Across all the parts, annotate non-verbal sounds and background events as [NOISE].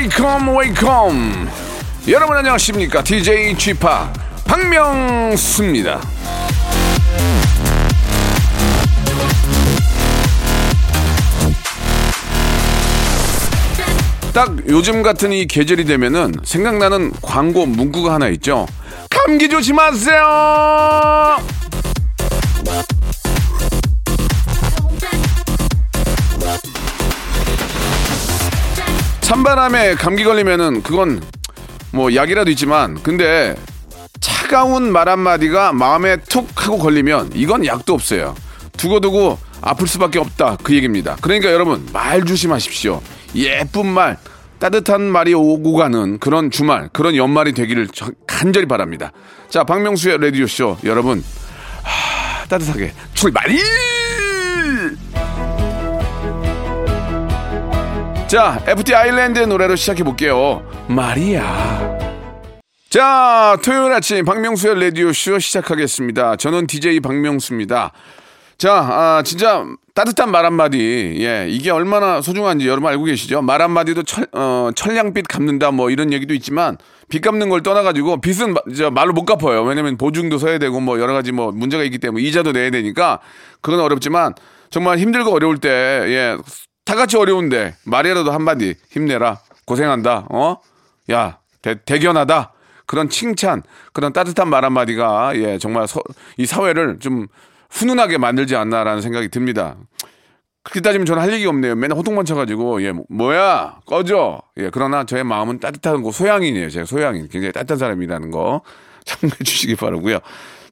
Welcome welcome. 여러분 안녕하십니까? DJ p 박명수입니다. 딱 요즘 같은 이 계절이 되면은 생각나는 광고 문구가 하나 있죠. 감기 조심하세요 찬바람에 감기 걸리면은 그건 뭐 약이라도 있지만 근데 차가운 말 한마디가 마음에 툭 하고 걸리면 이건 약도 없어요. 두고두고 아플 수밖에 없다 그 얘기입니다. 그러니까 여러분 말 조심하십시오. 예쁜 말 따뜻한 말이 오고 가는 그런 주말 그런 연말이 되기를 저- 간절히 바랍니다. 자 박명수의 라디오 쇼 여러분 하, 따뜻하게 출발! 자, FT 아일랜드의 노래로 시작해 볼게요. 마리아. 자, 토요일 아침 박명수의 라디오쇼 시작하겠습니다. 저는 DJ 박명수입니다. 자, 아, 진짜 따뜻한 말 한마디. 예, 이게 얼마나 소중한지 여러분 알고 계시죠? 말 한마디도 철, 어, 천량빛 갚는다 뭐 이런 얘기도 있지만 빚 갚는 걸 떠나가지고 빚은 마- 저 말로 못 갚아요. 왜냐면 보증도 서야 되고 뭐 여러 가지 뭐 문제가 있기 때문에 이자도 내야 되니까 그건 어렵지만 정말 힘들고 어려울 때, 예, 다 같이 어려운데 말이라도 한마디 힘내라. 고생한다. 어? 야 대견하다. 그런 칭찬 그런 따뜻한 말 한마디가 예 정말 서- 이 사회를 좀 훈훈하게 만들지 않나라는 생각이 듭니다. 그렇게 따지면 저는 할 얘기 없네요. 맨날 호통만 쳐가지고 예 뭐야? 꺼져. 예 그러나 저의 마음은 따뜻한 거 소양인이에요 제가 소양인. 굉장히 따뜻한 사람이라는 거 참고해 주시기 바라고요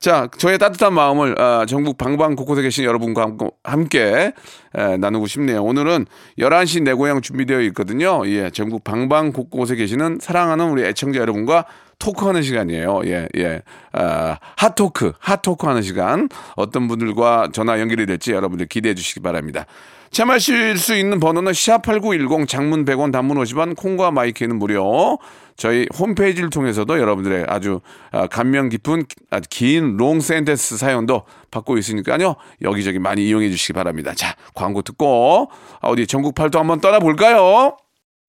자, 저의 따뜻한 마음을 아, 전국 방방 곳곳에 계신 여러분과 함- 함께 에, 나누고 싶네요. 오늘은 11시 내 고향 준비되어 있거든요. 예, 전국 방방 곳곳에 계시는 사랑하는 우리 애청자 여러분과 토크하는 시간이에요. 예, 예. 아, 핫토크, 핫토크 하는 시간. 어떤 분들과 전화 연결이 될지 여러분들 기대해 주시기 바랍니다. 참여하실 수 있는 번호는 샵8910 장문 100원 단문 50원 콩과 마이크는 무료. 저희 홈페이지를 통해서도 여러분들의 아주 아, 감명 깊은 아주 긴롱 센텐스 사연도 받고 있으니까요. 여기저기 많이 이용해 주시기 바랍니다. 자, 광고 듣고 아, 어디 전국 팔도 한번 떠나볼까요?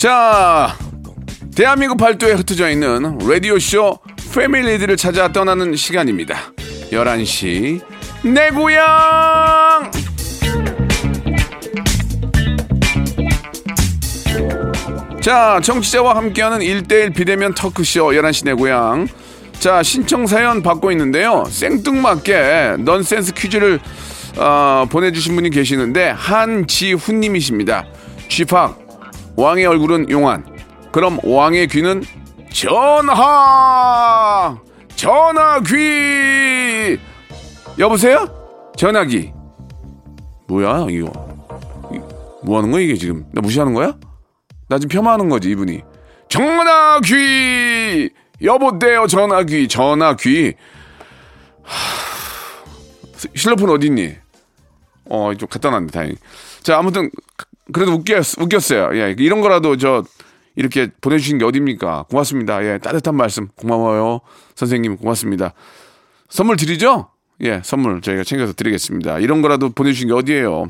자, 대한민국 팔도에 흩어져 있는 라디오쇼 패밀리들을 찾아 떠나는 시간입니다. 11시 내 고향! 자, 청취자와 함께하는 1대1 비대면 터크쇼 11시 내 고향. 자, 신청 사연 받고 있는데요. 생뚱맞게 넌센스 퀴즈를 어, 보내주신 분이 계시는데 한지훈님이십니다. 쥐팍 왕의 얼굴은 용환. 그럼 왕의 귀는 전하! 전화귀! 여보세요? 전화기. 뭐야, 이거. 이- 뭐 하는 거야, 이게 지금? 나 무시하는 거야? 나 지금 폄하하는 거지, 이분이. 전화귀! 여보세요, 전화귀. 전화귀. 하... 실로폰 어딨니? 어, 좀 놨네, 다행히. 자, 아무튼, 그래도 웃겼, 웃겼어요. 예, 이런 거라도 저, 이렇게 보내주신 게 어딥니까? 고맙습니다. 예, 따뜻한 말씀 고마워요. 선생님, 고맙습니다. 선물 드리죠? 예, 선물 저희가 챙겨서 드리겠습니다. 이런 거라도 보내주신 게 어디예요?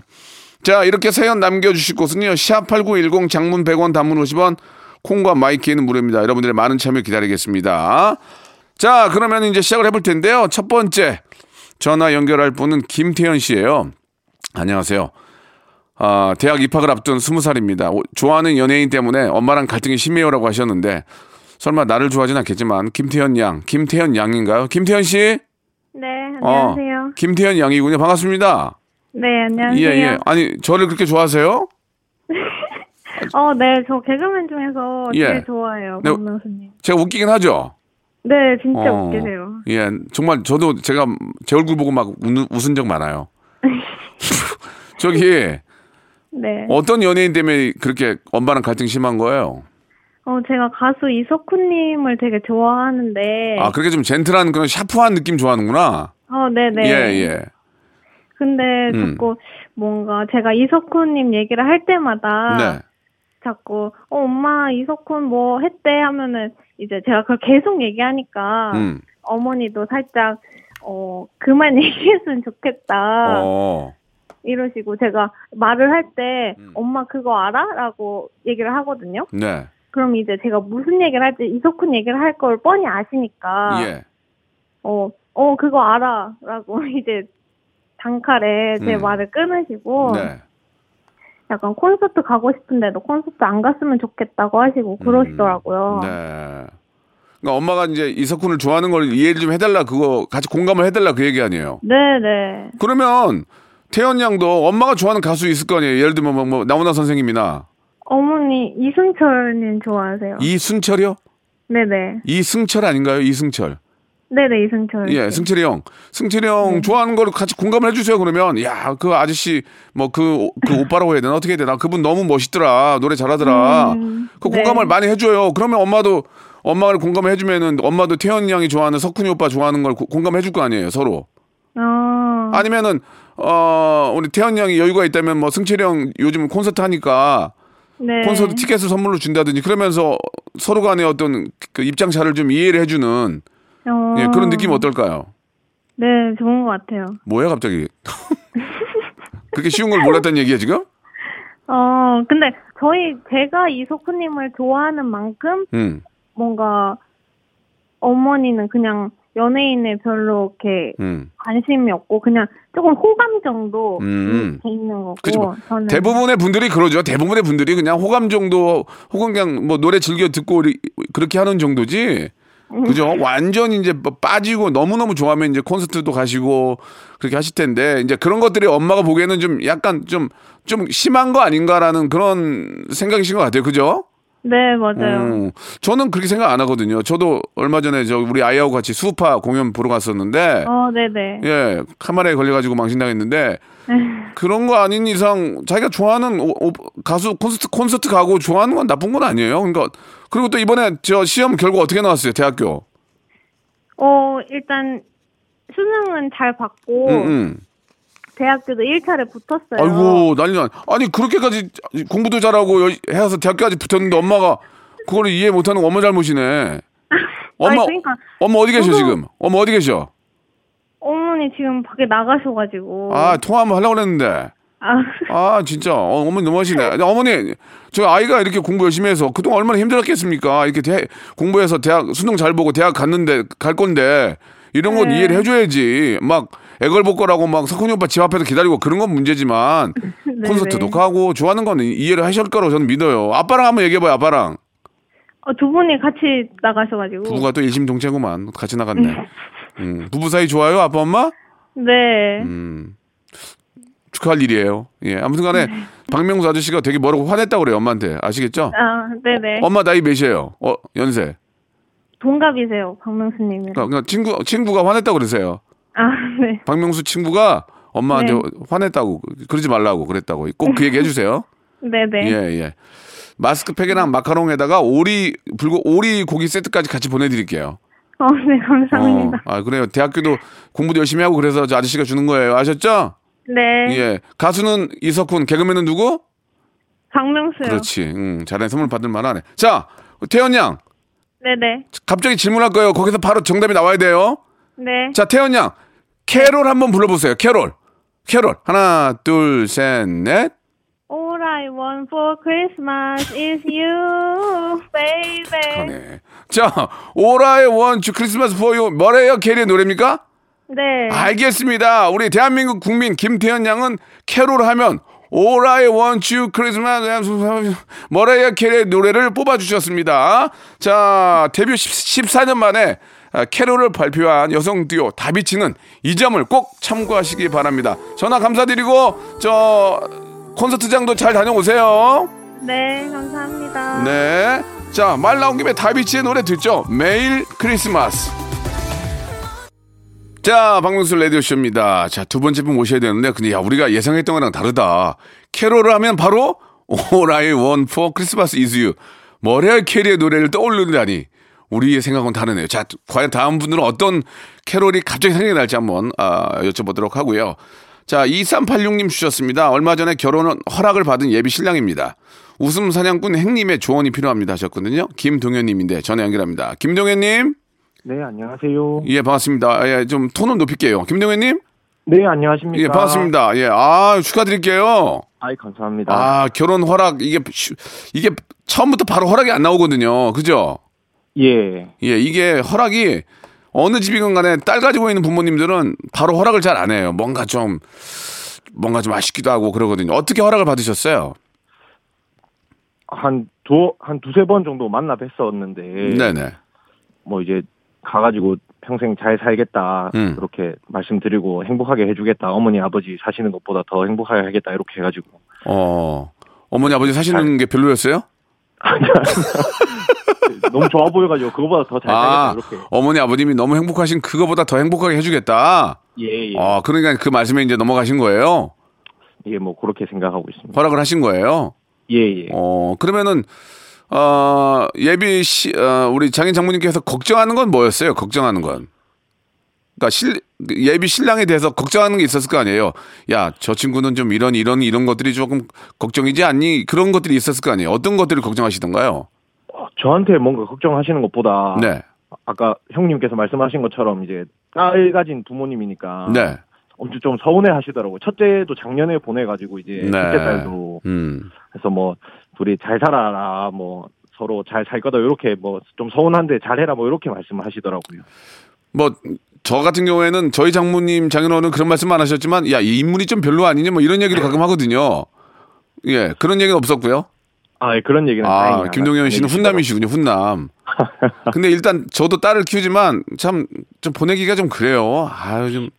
자, 이렇게 사연 남겨주실 곳은요, 샵8910 장문 100원 단문 50원, 콩과 마이키에는 무료입니다. 여러분들의 많은 참여 기다리겠습니다. 자, 그러면 이제 시작을 해볼 텐데요. 첫 번째, 전화 연결할 분은 김태현 씨예요. 안녕하세요. 아, 대학 입학을 앞둔 스무 살입니다. 오- 좋아하는 연예인 때문에 엄마랑 갈등이 심해요라고 하셨는데 설마 나를 좋아하진 않겠지만 김태현 양, 김태현 양인가요? 김태현 씨? 네, 어, 안녕하세요. 김태현 양이군요. 반갑습니다. 네, 안녕하세요. 예, 예. 아니, 저를 그렇게 좋아하세요? [LAUGHS] 어, 네, 저 개그맨 중에서 예. 제일 좋아해요, 네. 박명수님. 제가 웃기긴 하죠? 네, 진짜 어, 웃기세요. 예, 정말 저도 제가 제 얼굴 보고 막 웃는, 웃은 적 많아요. [LAUGHS] [LAUGHS] 저기, 네. 어떤 연예인 때문에 그렇게 엄마랑 갈등 심한 거예요? 어, 제가 가수 이석훈님을 되게 좋아하는데. 아, 그렇게 좀 젠틀한 그런 샤프한 느낌 좋아하는구나? 어, 네네. 예, 예. 근데 음. 자꾸 뭔가 제가 이석훈님 얘기를 할 때마다. 네. 자꾸, 어, 엄마 이석훈 뭐 했대 하면은 이제 제가 그걸 계속 얘기하니까. 음. 어머니도 살짝, 어, 그만 [LAUGHS] 얘기했으면 좋겠다. 어. 이러시고 제가 말을 할때 음. 엄마 그거 알아? 라고 얘기를 하거든요. 네. 그럼 이제 제가 무슨 얘기를 할지 이석훈 얘기를 할 걸 뻔히 아시니까 예. 어, 어 그거 알아 라고 [LAUGHS] 이제 단칼에 제 음. 말을 끊으시고 네. 약간 콘서트 가고 싶은데 너 콘서트 안 갔으면 좋겠다고 하시고 그러시더라고요. 네. 그러니까 엄마가 이제 이석훈을 좋아하는 걸 이해를 좀 해달라 그거 같이 공감을 해달라 그 얘기 아니에요. 네 네. 그러면 태연 양도 엄마가 좋아하는 가수 있을 거 아니에요. 예를 들면 뭐, 뭐 나훈아 선생님이나 어머니 이승철님 좋아하세요? 이순철이요? 네네. 이승철 아닌가요? 이승철. 네네 이승철. 예, 승철이 형. 승철이 형 네. 좋아하는 걸 같이 공감을 해주세요. 그러면 야, 그 아저씨 뭐그그 [LAUGHS] 오빠라고 해야 되나 어떻게 해야 되나 그분 너무 멋있더라 노래 잘하더라. 음, 그 네. 공감을 많이 해줘요. 그러면 엄마도 엄마를 공감을 해주면은 엄마도 태연 양이 좋아하는 석훈이 오빠 좋아하는 걸 고- 공감해줄 거 아니에요, 서로. 어. 아니면은 어 우리 태연 양이 여유가 있다면 뭐 승철이 형 요즘 콘서트 하니까 네. 콘서트 티켓을 선물로 준다든지 그러면서 서로 간의 어떤 그 입장 차를 좀 이해를 해주는 어. 예, 그런 느낌 어떨까요? 네, 좋은 것 같아요. 뭐야 갑자기? [LAUGHS] 그렇게 쉬운 걸 몰랐다는 얘기야 지금? 어, 근데 저희 제가 이석훈님을 좋아하는 만큼 음, 뭔가 어머니는 그냥 연예인에 별로 이렇게 음. 관심이 없고 그냥 조금 호감 정도 음. 돼 있는 거고 그치, 뭐 저는 대부분의 분들이 그러죠. 대부분의 분들이 그냥 호감 정도, 혹은 그냥 뭐 노래 즐겨 듣고 그렇게 하는 정도지. 그죠? 완전 이제 뭐 빠지고 너무너무 좋아하면 이제 콘서트도 가시고 그렇게 하실 텐데 이제 그런 것들이 엄마가 보기에는 좀 약간 좀, 좀 심한 거 아닌가라는 그런 생각이신 것 같아요. 그죠? 네 맞아요. 음, 저는 그렇게 생각 안 하거든요. 저도 얼마 전에 저 우리 아이하고 같이 수우파 공연 보러 갔었는데 어, 네네. 예, 카메라에 걸려가지고 망신당했는데 [LAUGHS] 그런 거 아닌 이상 자기가 좋아하는 오- 오- 가수 콘서트 콘서트 가고 좋아하는 건 나쁜 건 아니에요. 그러니까 그리고 또 이번에 저 시험 결과 어떻게 나왔어요? 대학교. 어 일단 수능은 잘 받고 응, 응. 대학교도 1차를 붙었어요. 아이고 난리 난. 아니 그렇게까지 공부도 잘하고 여- 해서 대학교까지 붙었는데 엄마가 그걸 이해 못하는 거 엄마 잘못이네. [LAUGHS] 엄마 그러니까 엄마 어디 계셔 저도- 지금? 엄마 어디 계셔? 어머니 지금 밖에 나가셔가지고 아 통화 한번 하려고 그랬는데. 아, 아 진짜 어, 어머니 너무하시네. 근데 어머니 저 아이가 이렇게 공부 열심히 해서 그동안 얼마나 힘들었겠습니까? 이렇게 대, 공부해서 대학 수능 잘 보고 대학 갔는데 갈 건데 이런 건 네. 이해를 해줘야지. 막 애걸 볼 거라고 막 석훈이 오빠 집 앞에서 기다리고 그런 건 문제지만 네네. [LAUGHS] 콘서트도 가고 좋아하는 건 이해를 하실 거라고 저는 믿어요. 아빠랑 한번 얘기해봐요. 아빠랑 어, 두 분이 같이 나가셔가지고 부부가 또 일심동체구만 같이 나갔네. [LAUGHS] 음, 부부 사이 좋아요 아빠 엄마? 네. 음. 축하할 일이에요. 예. 아무튼 간에 박명수 아저씨가 되게 뭐라고 화냈다고 그래요, 엄마한테. 아시겠죠? 아, 네네. 엄마 나이 몇이에요? 어, 연세. 동갑이세요, 박명수 님이랑. 그러니까, 그러니까 친구, 친구가 화냈다고 그러세요. 아, 네. 박명수 친구가 엄마한테 네. 화냈다고, 그러지 말라고 그랬다고. 꼭 그 얘기 해주세요. 네네. [LAUGHS] 예, 예. 마스크팩이랑 마카롱에다가 오리, 불고, 오리 고기 세트까지 같이 보내드릴게요. 어, 네, 감사합니다. 어, 아, 그래요. 대학교도 공부도 열심히 하고 그래서 저 아저씨가 주는 거예요. 아셨죠? 네. 예. 가수는 이석훈, 개그맨은 누구? 박명수요. 그렇지. 응, 잘해 선물 받을 만하네. 자, 태연 양. 네네. 갑자기 질문할 거예요. 거기서 바로 정답이 나와야 돼요. 네. 자, 태연 양. 캐롤 한번 불러보세요. 캐롤. 캐롤. 하나, 둘, 셋, 넷. All I want for Christmas is you, baby. 하네. 자, All I Want for Christmas Is You 뭐래요? 캐리의 노래입니까? 네. 알겠습니다. 우리 대한민국 국민 김태현 양은 캐롤 하면 All I Want for Christmas 머라이어 캐리의 노래를 뽑아주셨습니다. 자, 데뷔 14년 만에 아, 캐롤을 발표한 여성 듀오 다비치는 이 점을 꼭 참고하시기 바랍니다. 전화 감사드리고 저 콘서트장도 잘 다녀오세요. 네, 감사합니다. 네. 자, 말 나온 김에 다비치의 노래 듣죠. 매일 크리스마스. 자, 박명수 라디오쇼입니다. 자, 두 번째 분 모셔야 되는데, 근데 야, 우리가 예상했던 거랑 다르다. 캐롤을 하면 바로 [LAUGHS] All I Want for Christmas is You. 머리알 캐리의 노래를 떠올리다니. 우리의 생각은 다르네요. 자, 과연 다음 분들은 어떤 캐롤이 갑자기 생각이 날지 한번 아, 여쭤보도록 하고요. 자, 2386님 주셨습니다. 얼마 전에 결혼은 허락을 받은 예비 신랑입니다. 웃음 사냥꾼 행님의 조언이 필요합니다 하셨거든요. 김동현님인데 전화 연결합니다. 김동현님, 네, 안녕하세요. 예 반갑습니다. 예, 좀 톤을 높일게요. 김동현님, 네, 안녕하십니까. 예 반갑습니다. 예, 아 축하드릴게요. 아이, 감사합니다. 아 결혼 허락 이게 쉬- 이게 처음부터 바로 허락이 안 나오거든요. 그죠? 예. 예, 이게 허락이 어느 집이건 간에 딸 가지고 있는 부모님들은 바로 허락을 잘 안 해요. 뭔가 좀 뭔가 좀 아쉽기도 하고 그러거든요. 어떻게 허락을 받으셨어요? 한 두, 한 두세 번 정도 만나 뵀었는데. 네네. 뭐 이제 가가지고 평생 잘 살겠다. 음. 그렇게 말씀드리고 행복하게 해주겠다. 어머니, 아버지 사시는 것보다 더 행복하게 하겠다. 이렇게 해가지고. 어 어머니 아버지 사시는 게 별로였어요? 너무 좋아 보여가지고 그거보다 더 잘 살겠다. 아 이렇게. 어머니 아버님이 너무 행복하신 그거보다 더 행복하게 해주겠다. 예, 예. 어 그러니까 그 말씀에 이제 넘어가신 거예요. 예, 뭐 그렇게 생각하고 있습니다. 허락을 하신 거예요. 예, 예. 어 그러면은 어 예비 시 어, 우리 장인 장모님께서 걱정하는 건 뭐였어요? 걱정하는 건. 그러니까 실 예비 신랑에 대해서 걱정하는 게 있었을 거 아니에요. 야, 저 친구는 좀 이런 이런 이런 것들이 조금 걱정이지 않니? 그런 것들이 있었을 거 아니에요. 어떤 것들을 걱정하시던가요? 어, 저한테 뭔가 걱정하시는 것보다. 네. 아까 형님께서 말씀하신 것처럼 이제 딸 가진 부모님이니까. 네. 엄청 좀 서운해 하시더라고요. 첫째도 작년에 보내가지고 이제 네. 둘째 딸도 음. 그래서 뭐 둘이 잘 살아라 뭐 서로 잘 살 거다 이렇게 뭐 좀 서운한데 잘해라 뭐 이렇게 말씀을 하시더라고요. 뭐 저 같은 경우에는 저희 장모님 장인어른 그런 말씀 안 하셨지만 야 이 인물이 좀 별로 아니냐 뭐 이런 얘기를 가끔 하거든요. 예 그런 얘기는 없었고요. 아 예, 그런 얘기는 아 김동현 씨는 해주시더라고요. 훈남이시군요 훈남. 근데 일단 [LAUGHS] 저도 딸을 키우지만 참 좀 보내기가 좀 그래요. 아유 좀.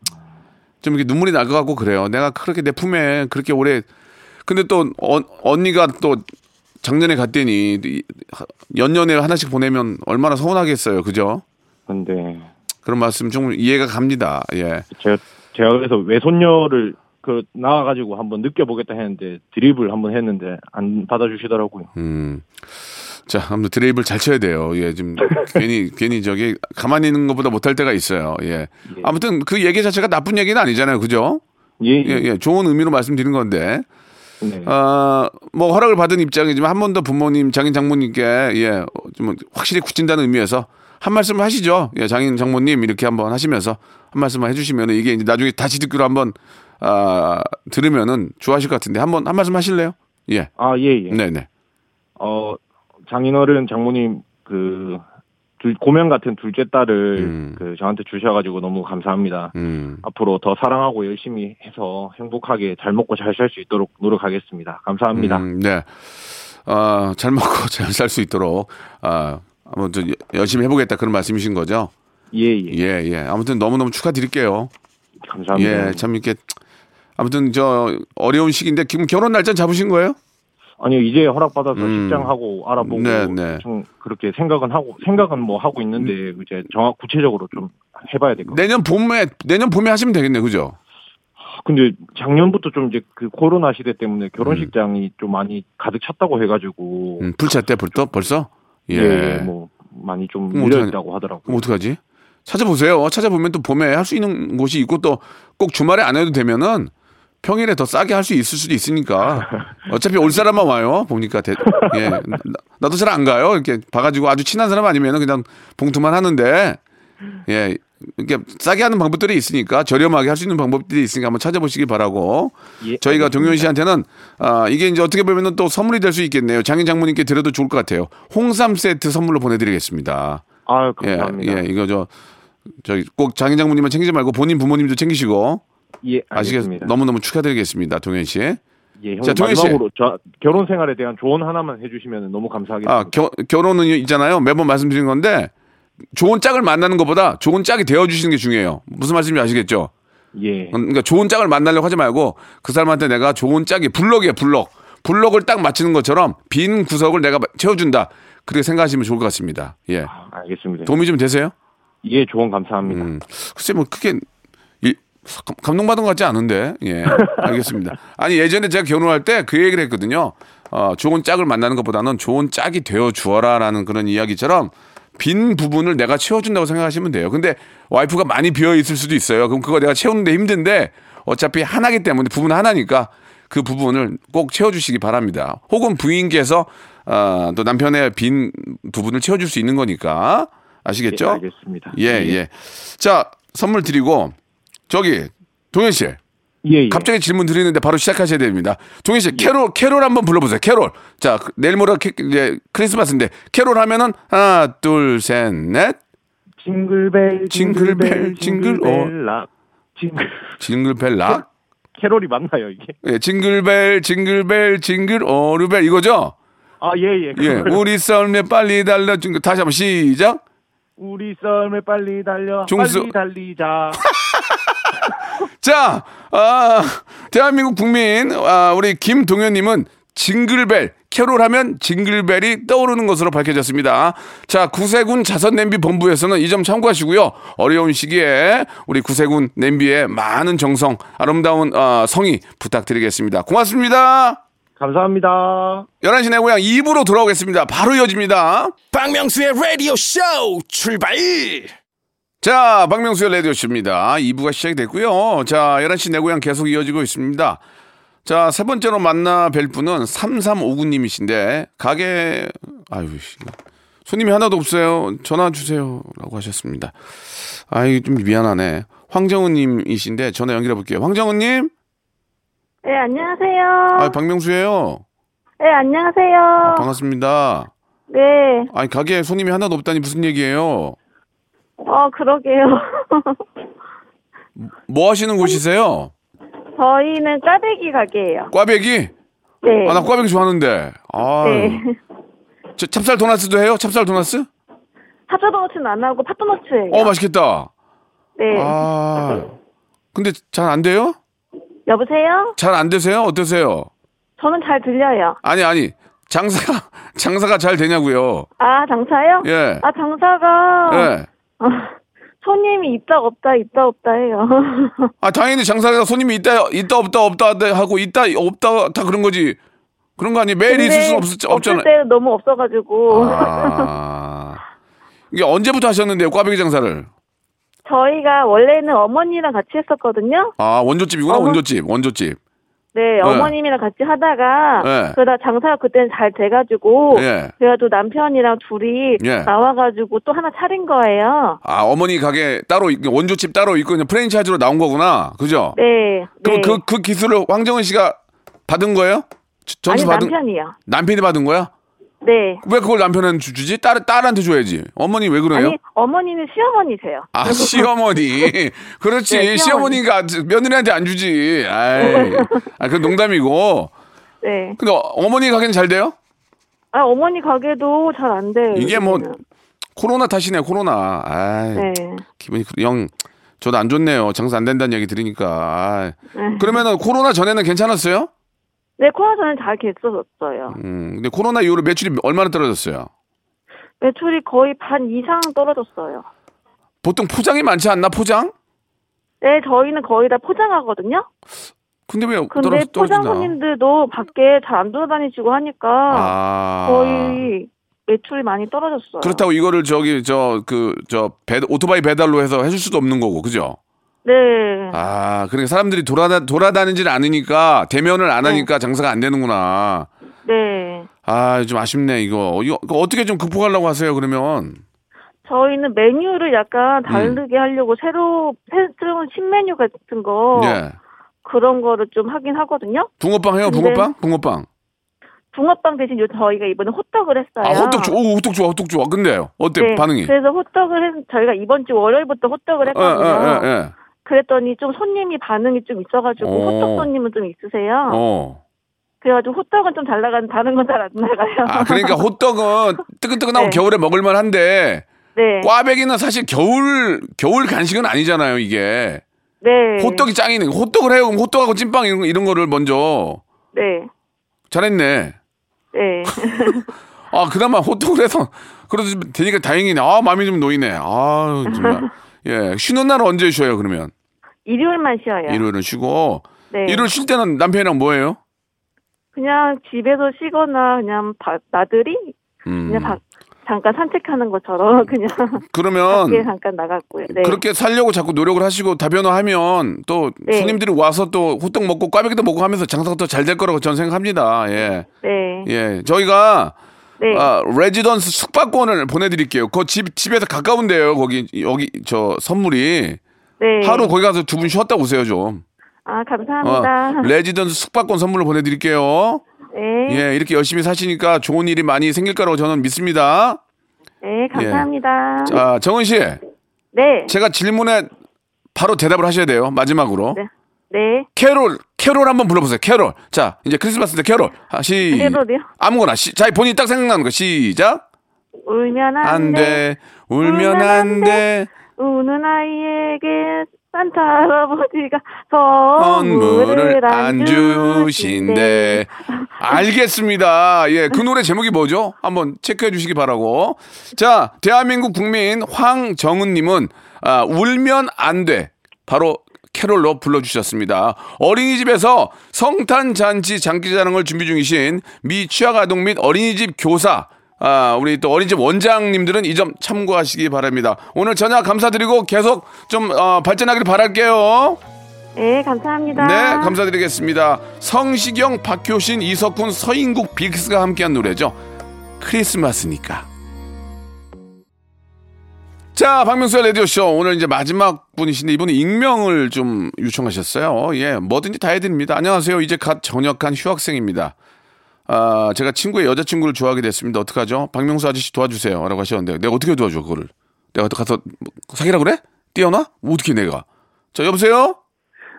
좀 이렇게 눈물이 날 것 같고 그래요. 내가 그렇게 내 품에 그렇게 오래 근데 또 어, 언니가 또 작년에 갔더니 이- 연년에 하나씩 보내면 얼마나 서운하겠어요. 그죠? 근데 그런 말씀 좀 이해가 갑니다. 예. 제가 제가 그래서 외손녀를 그 나와가지고 한번 느껴보겠다 했는데 드립을 한번 했는데 안 받아주시더라고요. 음. 자, 아무튼 드레이브를 잘 쳐야 돼요. 예, 좀 [LAUGHS] 괜히 괜히 저기 가만히 있는 것보다 못할 때가 있어요. 예. 아무튼 그 얘기 자체가 나쁜 얘기는 아니잖아요. 그죠? 예, 예, 예. 좋은 의미로 말씀드린 건데. 네. 어, 뭐 허락을 받은 입장이지만 한 번 더 부모님, 장인 장모님께 예, 좀 확실히 굳힌다는 의미에서 한 말씀을 하시죠. 예, 장인 장모님 이렇게 한번 하시면서 한 말씀을 해주시면 이게 이제 나중에 다시 듣기로 한번 아, 들으면은 좋아하실 것 같은데 한번 한 말씀 하실래요? 예. 아, 예, 예. 네, 네. 어, 장인어른 장모님 그 둘, 고명 같은 둘째 딸을 음. 그 저한테 주셔가지고 너무 감사합니다. 음. 앞으로 더 사랑하고 열심히 해서 행복하게 잘 먹고 잘 살 수 있도록 노력하겠습니다. 감사합니다. 음, 네. 아, 잘 먹고 [LAUGHS] 잘 살 수 있도록 아, 아무튼 여- 열심히 해보겠다 그런 말씀이신 거죠? 예, 예. 예, 예. 아무튼 너무너무 축하드릴게요. 감사합니다. 예, 참 이렇게 아무튼 저 어려운 시기인데 지금 결혼 날짜 잡으신 거예요? 아니요, 이제 허락받아서 음. 직장하고 알아보고 네, 네. 좀 그렇게 생각은 하고 생각은 뭐 하고 있는데 음. 이제 정확 구체적으로 좀 해봐야 될 것 같아요. 내년 봄에 내년 봄에 하시면 되겠네요, 그죠? 근데 작년부터 좀 이제 그 코로나 시대 때문에 음. 결혼식장이 좀 많이 가득 찼다고 해가지고 음, 풀차 때 벌써 벌써 예. 예, 뭐 많이 좀 밀려? 있다고 하더라고요. 그럼 어떡하지? 찾아보세요. 찾아보면 또 봄에 할 수 있는 곳이 있고 또 꼭 주말에 안 해도 되면은 평일에 더 싸게 할 수 있을 수도 있으니까 [LAUGHS] 어차피 올 사람만 와요. 보니까 대, 예 나- 나도 잘 안 가요. 이렇게 봐가지고 아주 친한 사람 아니면은 그냥 봉투만 하는데 예 이렇게 싸게 하는 방법들이 있으니까 저렴하게 할 수 있는 방법들이 있으니까 한번 찾아보시기 바라고 예, 저희가. 동현 씨한테는 아 이게 이제 어떻게 보면은 또 선물이 될 수 있겠네요. 장인 장모님께 드려도 좋을 것 같아요. 홍삼 세트 선물로 보내드리겠습니다. 아 예, 감사합니다. 예, 이거 저 저기 꼭 장인 장모님만 챙기지 말고 본인 부모님도 챙기시고 예, 아시겠 알겠습니다. 너무 너무 축하드리겠습니다, 동현 씨. 예, 형 자, 동현 씨. 마지막으로 저 결혼 생활에 대한 조언 하나만 해주시면 너무 감사하겠습니다. 아 겨, 결혼은 있잖아요. 매번 말씀드린 건데 좋은 짝을 만나는 것보다 좋은 짝이 되어주시는 게 중요해요. 무슨 말씀인지 아시겠죠? 예. 그러니까 좋은 짝을 만나려고 하지 말고 그 사람한테 내가 좋은 짝이 블럭이에요, 블럭. 블럭을 딱 맞추는 것처럼 빈 구석을 내가 채워준다. 그렇게 생각하시면 좋을 것 같습니다. 예. 아, 알겠습니다. 도움이 좀 되세요? 예, 조언 감사합니다. 음, 글쎄 뭐 크게 감동받은 것 같지 않은데 예 [LAUGHS] 알겠습니다. 아니 예전에 제가 결혼할 때 그 얘기를 했거든요. 어, 좋은 짝을 만나는 것보다는 좋은 짝이 되어 주어라 라는 그런 이야기처럼 빈 부분을 내가 채워준다고 생각하시면 돼요. 근데 와이프가 많이 비어 있을 수도 있어요. 그럼 그거 내가 채우는데 힘든데 어차피 하나기 때문에 부분 하나니까 그 부분을 꼭 채워주시기 바랍니다. 혹은 부인께서 어, 또 남편의 빈 부분을 채워줄 수 있는 거니까 아시겠죠? 예, 알겠습니다. 예, 예. 자, 선물 드리고, 저기, 동현 씨. 예, 예. 갑자기 질문 드리는데 바로 시작하셔야 됩니다. 동현 씨, 캐롤, 캐롤 한번 불러보세요. 캐롤. 자, 그- 내일 모레 캐, 이제 크리스마스인데, 캐롤 하면은, 하나, 둘, 셋, 넷. Jingle bell, jingle bell, jingle bell, jingle, 어. Jingle. Jingle bell rock. 캐롤이 맞나요, 이게? 예, 징글벨, 징글벨, 징글, 어루벨. 이거죠? 아, 예, 예. 예. 우리 썰매 빨리 달려. 다시 한번 시작. 우리 썰매 빨리 달려. 종수. 빨리 달리자. [LAUGHS] 자, 아, 대한민국 국민, 아, 우리 김동현님은 징글벨, 캐롤 하면 징글벨이 떠오르는 것으로 밝혀졌습니다. 자, 구세군 자선 냄비 본부에서는 이 점 참고하시고요. 어려운 시기에 우리 구세군 냄비에 많은 정성, 아름다운 어, 성의 부탁드리겠습니다. 고맙습니다. 감사합니다. 11시 내 고향 2부로 돌아오겠습니다. 바로 이어집니다. 박명수의 라디오 쇼 출발 자, 박명수의 라디오쇼입니다. 2부가 시작이 됐고요. 자, 11시 내 고향 계속 이어지고 있습니다. 자, 세 번째로 만나 뵐 분은 3359님이신데, 가게, 아유, 씨, 손님이 하나도 없어요. 전화 주세요. 라고 하셨습니다. 아이, 좀 미안하네. 황정은님이신데, 전화 연결해 볼게요. 황정은님? 네, 안녕하세요. 아, 박명수예요 네, 안녕하세요. 반갑습니다. 네, 아니, 가게에 손님이 하나도 없다니 무슨 얘기예요? 어, 그러게요. [LAUGHS] 뭐 하시는 곳이세요? 저희는 까베기 가게예요. 꽈배기? 네. 아, 나 꽈배기 좋아하는데. 아, 네. 저 찹쌀 도나스도 해요? 찹쌀 도나스? 핫도너츠는 안 하고 팥도너츠예요. 어, 맛있겠다. 네. 아, 근데 잘 안 돼요? 여보세요? 잘 안 되세요? 어떠세요? 저는 잘 들려요. 아니, 아니. 장사가, [LAUGHS] 장사가 잘 되냐고요. 아, 장사요? 예. 아, 장사가 예. 어, 손님이 있다 없다 있다 없다 해요. [LAUGHS] 아, 당연히 장사가 손님이 있다, 있다, 없다, 없다 하고, 있다, 없다, 다 그런 거지. 그런 거 아니? 매일 있을 수 없, 없잖아요. 없을 때 너무 없어가지고 아. 이게 언제부터 하셨는데요, 꽈배기 장사를? 저희가 원래는 어머니랑 같이 했었거든요. 아, 원조집이구나, 어머. 원조집, 원조집. 네, 어머님이랑 같이 하다가 네. 그러다 장사가 그때는 잘 돼가지고 예. 그래가지고 남편이랑 둘이 예. 나와가지고 또 하나 차린 거예요. 아, 어머니 가게 따로, 있- 원조집 따로 있고, 그냥 프랜차이즈로 나온 거구나. 그죠? 네. 그럼 네. 그, 그 기술을 황정은 씨가 받은 거예요? 저- 아니 전수 받은, 남편이요. 남편이 받은 거야? 네. 왜 그걸 남편한테 주- 주지? 딸, 딸한테 줘야지. 어머니 왜 그래요? 아니 어머니는 시어머니세요. 아, [LAUGHS] 시어머니. 그렇지. 네, 시어머니. 시어머니가 며느리한테 안 주지. 아이. 아, 그 농담이고. 네. 근데 어- 어머니 가게는 잘 돼요? 아 어머니 가게도 잘 안 돼요. 이게 뭐, 요즘은. 코로나 탓이네, 코로나. 아이. 네. 기분이, 그- 영, 저도 안 좋네요. 장사 안 된다는 얘기 들으니까. 아이. 네. 그러면은 코로나 전에는 괜찮았어요? 네 코로나 전에 잘 됐었어요. 음, 근데 코로나 이후로 매출이 얼마나 떨어졌어요? 매출이 거의 반 이상 떨어졌어요. 보통 포장이 많지 않나, 포장? 네 저희는 거의 다 포장하거든요. 근데 왜 근데 떨어, 포장? 손님들도 밖에 잘 안 돌아다니시고 하니까 아. 거의 매출이 많이 떨어졌어요. 그렇다고 이거를 저기 저 그 저 오토바이 배달로 해서 해줄 수도 없는 거고 그죠? 네. 아 그러니까 사람들이 돌아다 돌아다니질 않으니까 대면을 안 하니까 장사가 안 되는구나. 네. 아 좀 아쉽네 이거 이거 어떻게 좀 극복하려고 하세요 그러면? 저희는 메뉴를 약간 음. 다르게 하려고 새로 새로운 신메뉴 같은 거 예. 그런 거를 좀 하긴 하거든요. 붕어빵 해요 근데- 붕어빵? 붕어빵. 붕어빵 대신 요 저희가 이번에 호떡을 했어요. 아 호떡 좋아 오 호떡 좋아 호떡 좋아 근데요 어때 네, 반응이? 그래서 호떡을 했, 저희가 이번 주 월요일부터 호떡을 예, 했거든요. 예, 예, 예. 그랬더니 좀 손님이 반응이 좀 있어가지고 오. 호떡 손님은 좀 있으세요. 어. 그래가지고 호떡은 좀 잘 나가는 다른 건 잘 안 나가요. 아 그러니까 [LAUGHS] 호떡은 뜨끈뜨끈하고 네. 겨울에 먹을만 한데 네. 꽈배기는 사실 겨울 겨울 간식은 아니잖아요, 이게. 네. 호떡이 짱이네. 호떡을 해요. 그럼 호떡하고 찐빵 이런, 거- 이런 거를 먼저 네. 잘했네. 네. [LAUGHS] 아, 그나마 호떡을 해서 그래도 좀 되니까 다행이네. 아, 마음이 좀 놓이네. 아, 정말. [LAUGHS] 예, 쉬는 날은 언제 쉬어요, 그러면? 일요일만 쉬어요. 일요일은 쉬고. 네. 일요일 쉴 때는 남편이랑 뭐 해요? 그냥 집에서 쉬거나 그냥 바, 나들이 음. 그냥 바, 잠깐 산책하는 것처럼 [LAUGHS] 그냥 그러면 밖에 잠깐 나갔고요. 네. 그렇게 살려고 자꾸 노력을 하시고 다변화하면 또 네. 손님들이 와서 또 호떡 먹고 꽈배기도 먹고 하면서 장사가 더 잘 될 거라고 저는 생각합니다. 예. 네. 예. 저희가 네. 아, 레지던스 숙박권을 보내드릴게요. 그 집, 집에서 가까운데요. 거기, 여기, 저, 선물이. 네. 하루 거기 가서 두 분 쉬었다 오세요, 좀. 아 어, 감사합니다. 레지던스 숙박권 선물로 보내드릴게요. 네. 예, 이렇게 열심히 사시니까 좋은 일이 많이 생길 거라고 저는 믿습니다. 네 감사합니다. 자, 정은 씨. 네. 제가 질문에 바로 대답을 하셔야 돼요. 마지막으로. 네. 네. 캐롤, 캐롤 한번 불러보세요. 캐롤. 자, 이제 크리스마스 때 캐롤. 아, 시. 캐롤이요? 아무거나. 시, 자, 본인이 딱 생각나는 거. 시작. 울면 안, 안 돼. 울면 울면 안안 돼. 우는 아이에게 산타 할아버지가 선물을 안안 주신대. 알겠습니다. 예, 그 노래 제목이 뭐죠? 한번 체크해 주시기 바라고. 자, 대한민국 국민 황정은님은 아, 울면 안 돼. 바로 캐롤로 불러주셨습니다. 어린이집에서 성탄잔치 장기자랑을 준비 중이신 미 취학아동 및 어린이집 교사, 아, 우리 또 어린이집 원장님들은 이 점 참고하시기 바랍니다. 오늘 전화 감사드리고 계속 좀 어, 발전하길 바랄게요. 네 감사합니다. 네, 감사드리겠습니다. 성시경, 박효신, 이석훈, 서인국, 빅스가 함께한 노래죠. 크리스마스니까. 자, 박명수의 라디오쇼. 오늘 이제 마지막 분이신데 이분은 익명을 좀 요청하셨어요. 예, 뭐든지 다 해드립니다. 안녕하세요. 이제 갓 전역한 휴학생입니다. 아, 제가 친구의 여자친구를 좋아하게 됐습니다. 어떡하죠? 박명수 아저씨 도와주세요. 라고 하셨는데 내가 어떻게 도와줘, 그거를? 내가 가서 뭐 사귀라 그래? 뛰어나? 뭐 어떻게 내가? 자, 여보세요?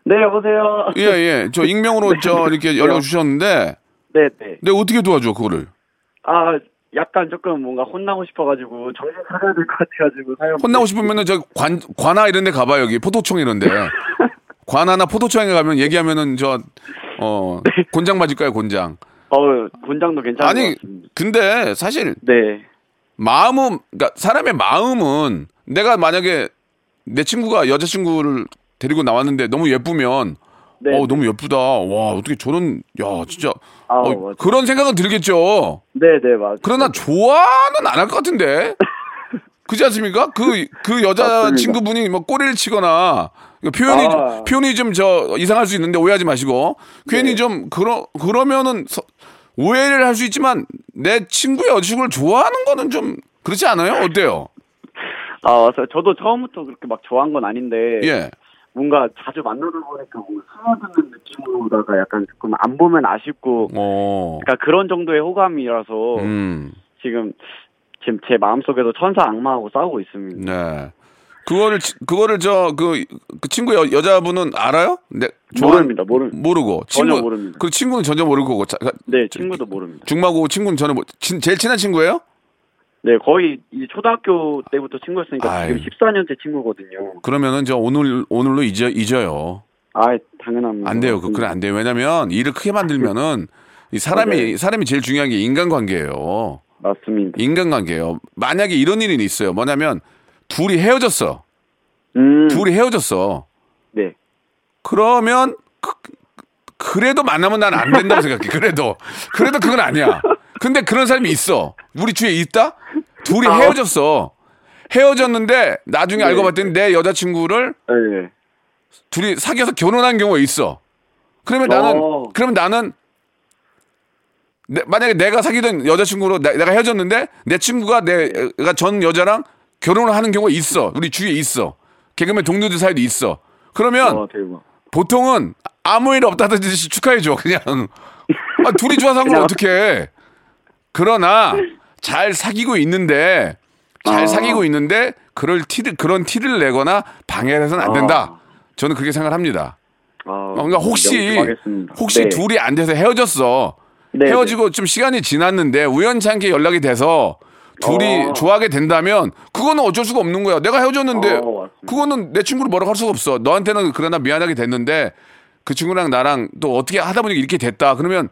네, 여보세요. 예, 예. 저 [LAUGHS] 익명으로 저 이렇게 연락 주셨는데 네, 네. 내가 어떻게 도와줘 그거를? 아, 약간 조금 뭔가 혼나고 싶어가지고 정신 차려야 될 것 같아가지고 사연. 혼나고 싶으면은 저 관 관아 이런 데 가봐 여기 포도청 이런 데. [LAUGHS] 관아나 포도청에 가면 얘기하면은 저 어, 곤장 맞을까요, 곤장? 어, 곤장도 괜찮은 아니. 근데 사실 네. 마음은 그러니까 사람의 마음은 내가 만약에 내 친구가 여자 친구를 데리고 나왔는데 너무 예쁘면 네. 어 너무 예쁘다. 와, 어떻게 저런 야, 진짜 아, 어. 그런 생각은 들겠죠. 네, 네, 맞아요. 그러나 좋아는 안 할 것 같은데. [LAUGHS] 그렇지 않습니까? 그, 그 여자. 친구분이 뭐 꼬리를 치거나 표현이, 아. 표현이 좀 저 이상할 수 있는데 오해하지 마시고 괜히 네. 좀 그러, 그러면은 서- 오해를 할 수 있지만 내 친구의 여자친구를 좋아하는 거는 좀 그렇지 않아요? 어때요? 아, 맞아요. 저도 처음부터 그렇게 막 좋아한 건 아닌데. 예. 뭔가 자주 만나다 보니까 뭔가 스며드는 느낌으로다가 약간 조금 안 보면 아쉽고. 어. 그러니까 그런 정도의 호감이라서 음. 지금 지금 제 마음속에도 천사 악마하고 싸우고 있습니다. 네. 그거를, 치- 그거를 저, 그, 그 친구 여, 여자분은 알아요? 네. 모릅니다. 모르. 모르고. 전혀 친구, 모릅니다. 그 친구는 전혀 모를 거고. 자, 네, 친구도 모릅니다. 중마고 친구는 전혀 모, 친, 제일 친한 친구예요? 네, 거의 이제 초등학교 때부터 친구였으니까 아이. 지금 14년째 친구거든요. 그러면은 저 오늘 오늘로 잊어 잊어요. 아, 당연합니다. 안 돼요. 그 그래 안 돼요. 왜냐면 일을 크게 만들면은 이 사람이 맞아요. 사람이 제일 중요한 게 인간관계예요. 맞습니다. 인간관계예요. 만약에 이런 일이 있어요. 뭐냐면 둘이 헤어졌어. 음, 둘이 헤어졌어. 네. 그러면 그, 그래도 만나면 난 안 된다고 [LAUGHS] 생각해. 그래도 그래도 그건 아니야. 근데 그런 사람이 있어. 우리 주위에 있다. 둘이 아. 헤어졌어. 헤어졌는데 나중에 네. 알고 봤더니 내 여자친구를 네. 둘이 사귀어서 결혼한 경우가 있어. 그러면 나는 어. 그러면 나는 내- 만약에 내가 사귀던 여자친구로 내, 가 헤어졌는데 내 친구가 내가 전 여자랑 결혼을 하는 경우가 있어. 우리 주위에 있어. 개그맨 동료들 사이도 있어. 그러면 어. 보통은 아무 일 듯이 축하해줘. 그냥 아, 둘이 좋아서 한 걸 어떻게? 그러나 잘 사귀고 있는데 잘 아. 사귀고 있는데 그럴 티를 그런 티를 내거나 방해를 해서는 안 된다. 아. 저는 그렇게 생각을 합니다. 아, 어, 그러니까 혹시 명심하겠습니다. 혹시 네. 둘이 안 돼서 헤어졌어. 네, 헤어지고 좀 시간이 지났는데 우연치 않게 연락이 돼서 둘이 어. 좋아하게 된다면 그거는 어쩔 수가 없는 거야. 내가 헤어졌는데 어. 그거는 내 친구를 뭐라고 할 수가 없어. 너한테는 그러나 미안하게 됐는데 그 친구랑 나랑 또 어떻게 하다 보니까 이렇게 됐다. 그러면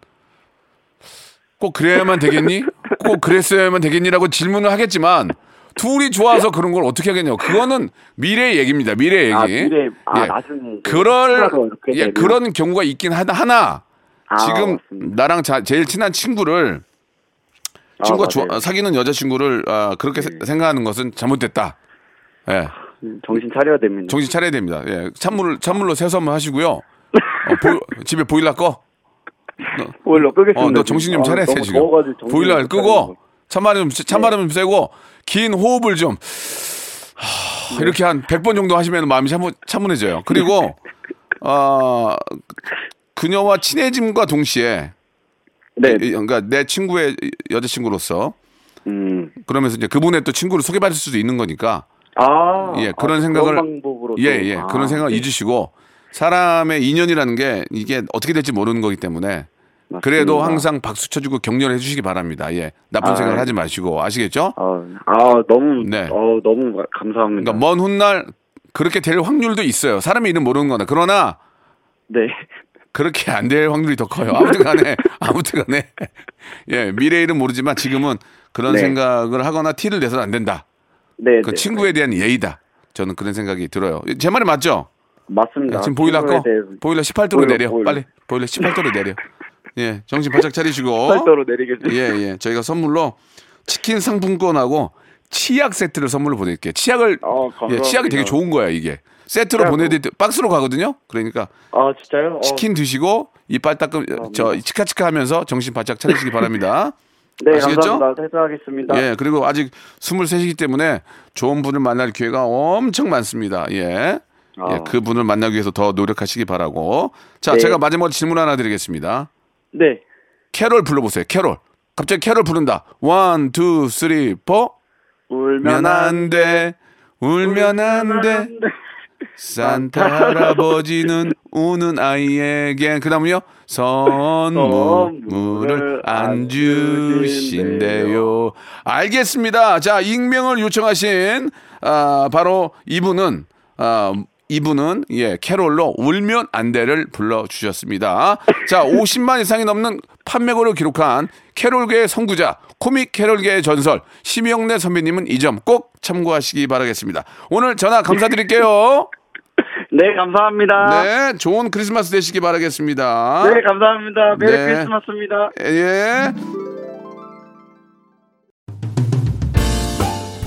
꼭 그래야만 되겠니? [LAUGHS] 꼭 그랬어야만 되겠니라고 질문을 하겠지만 둘이 좋아서 그런 걸 어떻게 하겠냐고. 그거는 미래의 얘기입니다. 미래의 얘기. 아, 미래, 아, 예. 나중에. 그럴 예, 되면. 그런 경우가 있긴 하다 하나 아, 지금 맞습니다. 나랑 자, 제일 친한 친구를 아, 친구가 맞아요. 좋아- 사귀는 여자친구를 아, 그렇게 세- 생각하는 것은 잘못됐다. 예. 음, 정신 차려야 됩니다. 정신 차려야 됩니다. 예. 찬물 찬물로 세수 한번 하시고요. 어, 보- [LAUGHS] 집에 보일러 꺼. 보일러 끄겠습니다. 어, 너 정신 좀 아, 돼 너무 지금. 보일러를 못 끄고. 찬바람 좀 찬바람 좀 쐬고 긴 호흡을 좀 하, 이렇게 한 100번 정도 하시면 마음이 차분, 차분해져요. 그리고 어, 그녀와 친해짐과 동시에 네. 이- 그러니까 내 친구의 여자친구로서 음. 그러면서 이제 그분의 또 친구를 소개받을 수도 있는 거니까 아. 예, 그런 아, 생각을 방법으로. 예, 예. 아, 그런 생각을 네. 잊으시고 사람의 인연이라는 게 이게 어떻게 될지 모르는 거기 때문에 맞습니다. 그래도 항상 박수 쳐주고 격려를 해주시기 바랍니다. 예, 나쁜 아, 생각을 예. 하지 마시고 아시겠죠? 아, 아, 너무, 네. 어, 너무 감사합니다. 그러니까 먼 훗날 그렇게 될 확률도 있어요. 사람의 이름 모르는 거나 그러나 네. 그렇게 안 될 확률이 더 커요. 아무튼 간에 [LAUGHS] 아무튼 간에 예 미래 일은 모르지만 지금은 그런 네. 생각을 하거나 티를 내서는 안 된다. 네. 그 네. 친구에 대한 예의다. 저는 그런 생각이 들어요. 제 말이 맞죠? 맞습니다. 예, 지금 보일러 꺼. 대해서 보일러 18도로 보일러, 내려. 보일러. 빨리 보일러 18도로 내려. 예, 정신 바짝 차리시고. 팔도로 내리겠습니다. 예, 예. 저희가 선물로 치킨 상품권하고 치약 세트를 선물로 보낼게요. 치약을 어, 예. 치약이 되게 좋은 거야 이게. 세트로 치약으로. 보내드릴 때 박스로 가거든요. 그러니까 아, 진짜요? 어, 치킨 드시고 이빨 닦음 저 치카치카 하면서 정신 바짝 차리시기 바랍니다. [LAUGHS] 네, 아시겠죠? 감사합니다. 퇴사하겠습니다. 예, 그리고 아직 23이기 때문에 좋은 분을 만날 기회가 엄청 많습니다. 예. 아. 예, 그 분을 만나기 위해서 더 노력하시기 바라고. 자, 네. 제가 마지막으로 질문 하나 드리겠습니다. 네. 캐롤 불러보세요. 캐롤. 갑자기 캐롤 부른다. One, two, three, four. 울면 안 돼. 울면 안 돼. 산타 할아버지는 우는 아이에게 그다음은요 선물을 안 주신대요. 알겠습니다. 자 익명을 요청하신 아, 바로 이분은 아, 이분은 예 캐롤로 울면 안 돼를 불러 주셨습니다. 자 50만 이상이 넘는 판매고를 기록한 캐롤계의 선구자 코믹 캐롤계의 전설 심형래 선배님은 이 점 꼭 참고하시기 바라겠습니다. 오늘 전화 감사드릴게요. [LAUGHS] 네, 감사합니다. 네, 좋은 크리스마스 되시기 바라겠습니다. 네, 감사합니다. Merry 네. 크리스마스입니다. 예.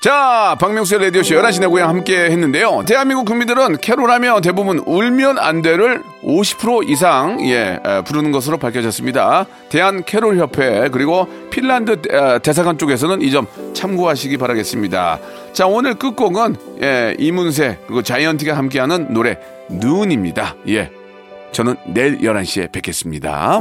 자, 박명수의 라디오쇼 11시 내 고향 함께 했는데요. 대한민국 국민들은 캐롤하며 대부분 울면 안 돼를 50% 이상, 예, 에, 부르는 것으로 밝혀졌습니다. 대한 캐롤협회, 그리고 핀란드 에, 대사관 쪽에서는 이 점 참고하시기 바라겠습니다. 자, 오늘 끝곡은, 예, 이문세, 그리고 자이언티가 함께하는 노래, 눈입니다. 예. 저는 내일 11시에 뵙겠습니다.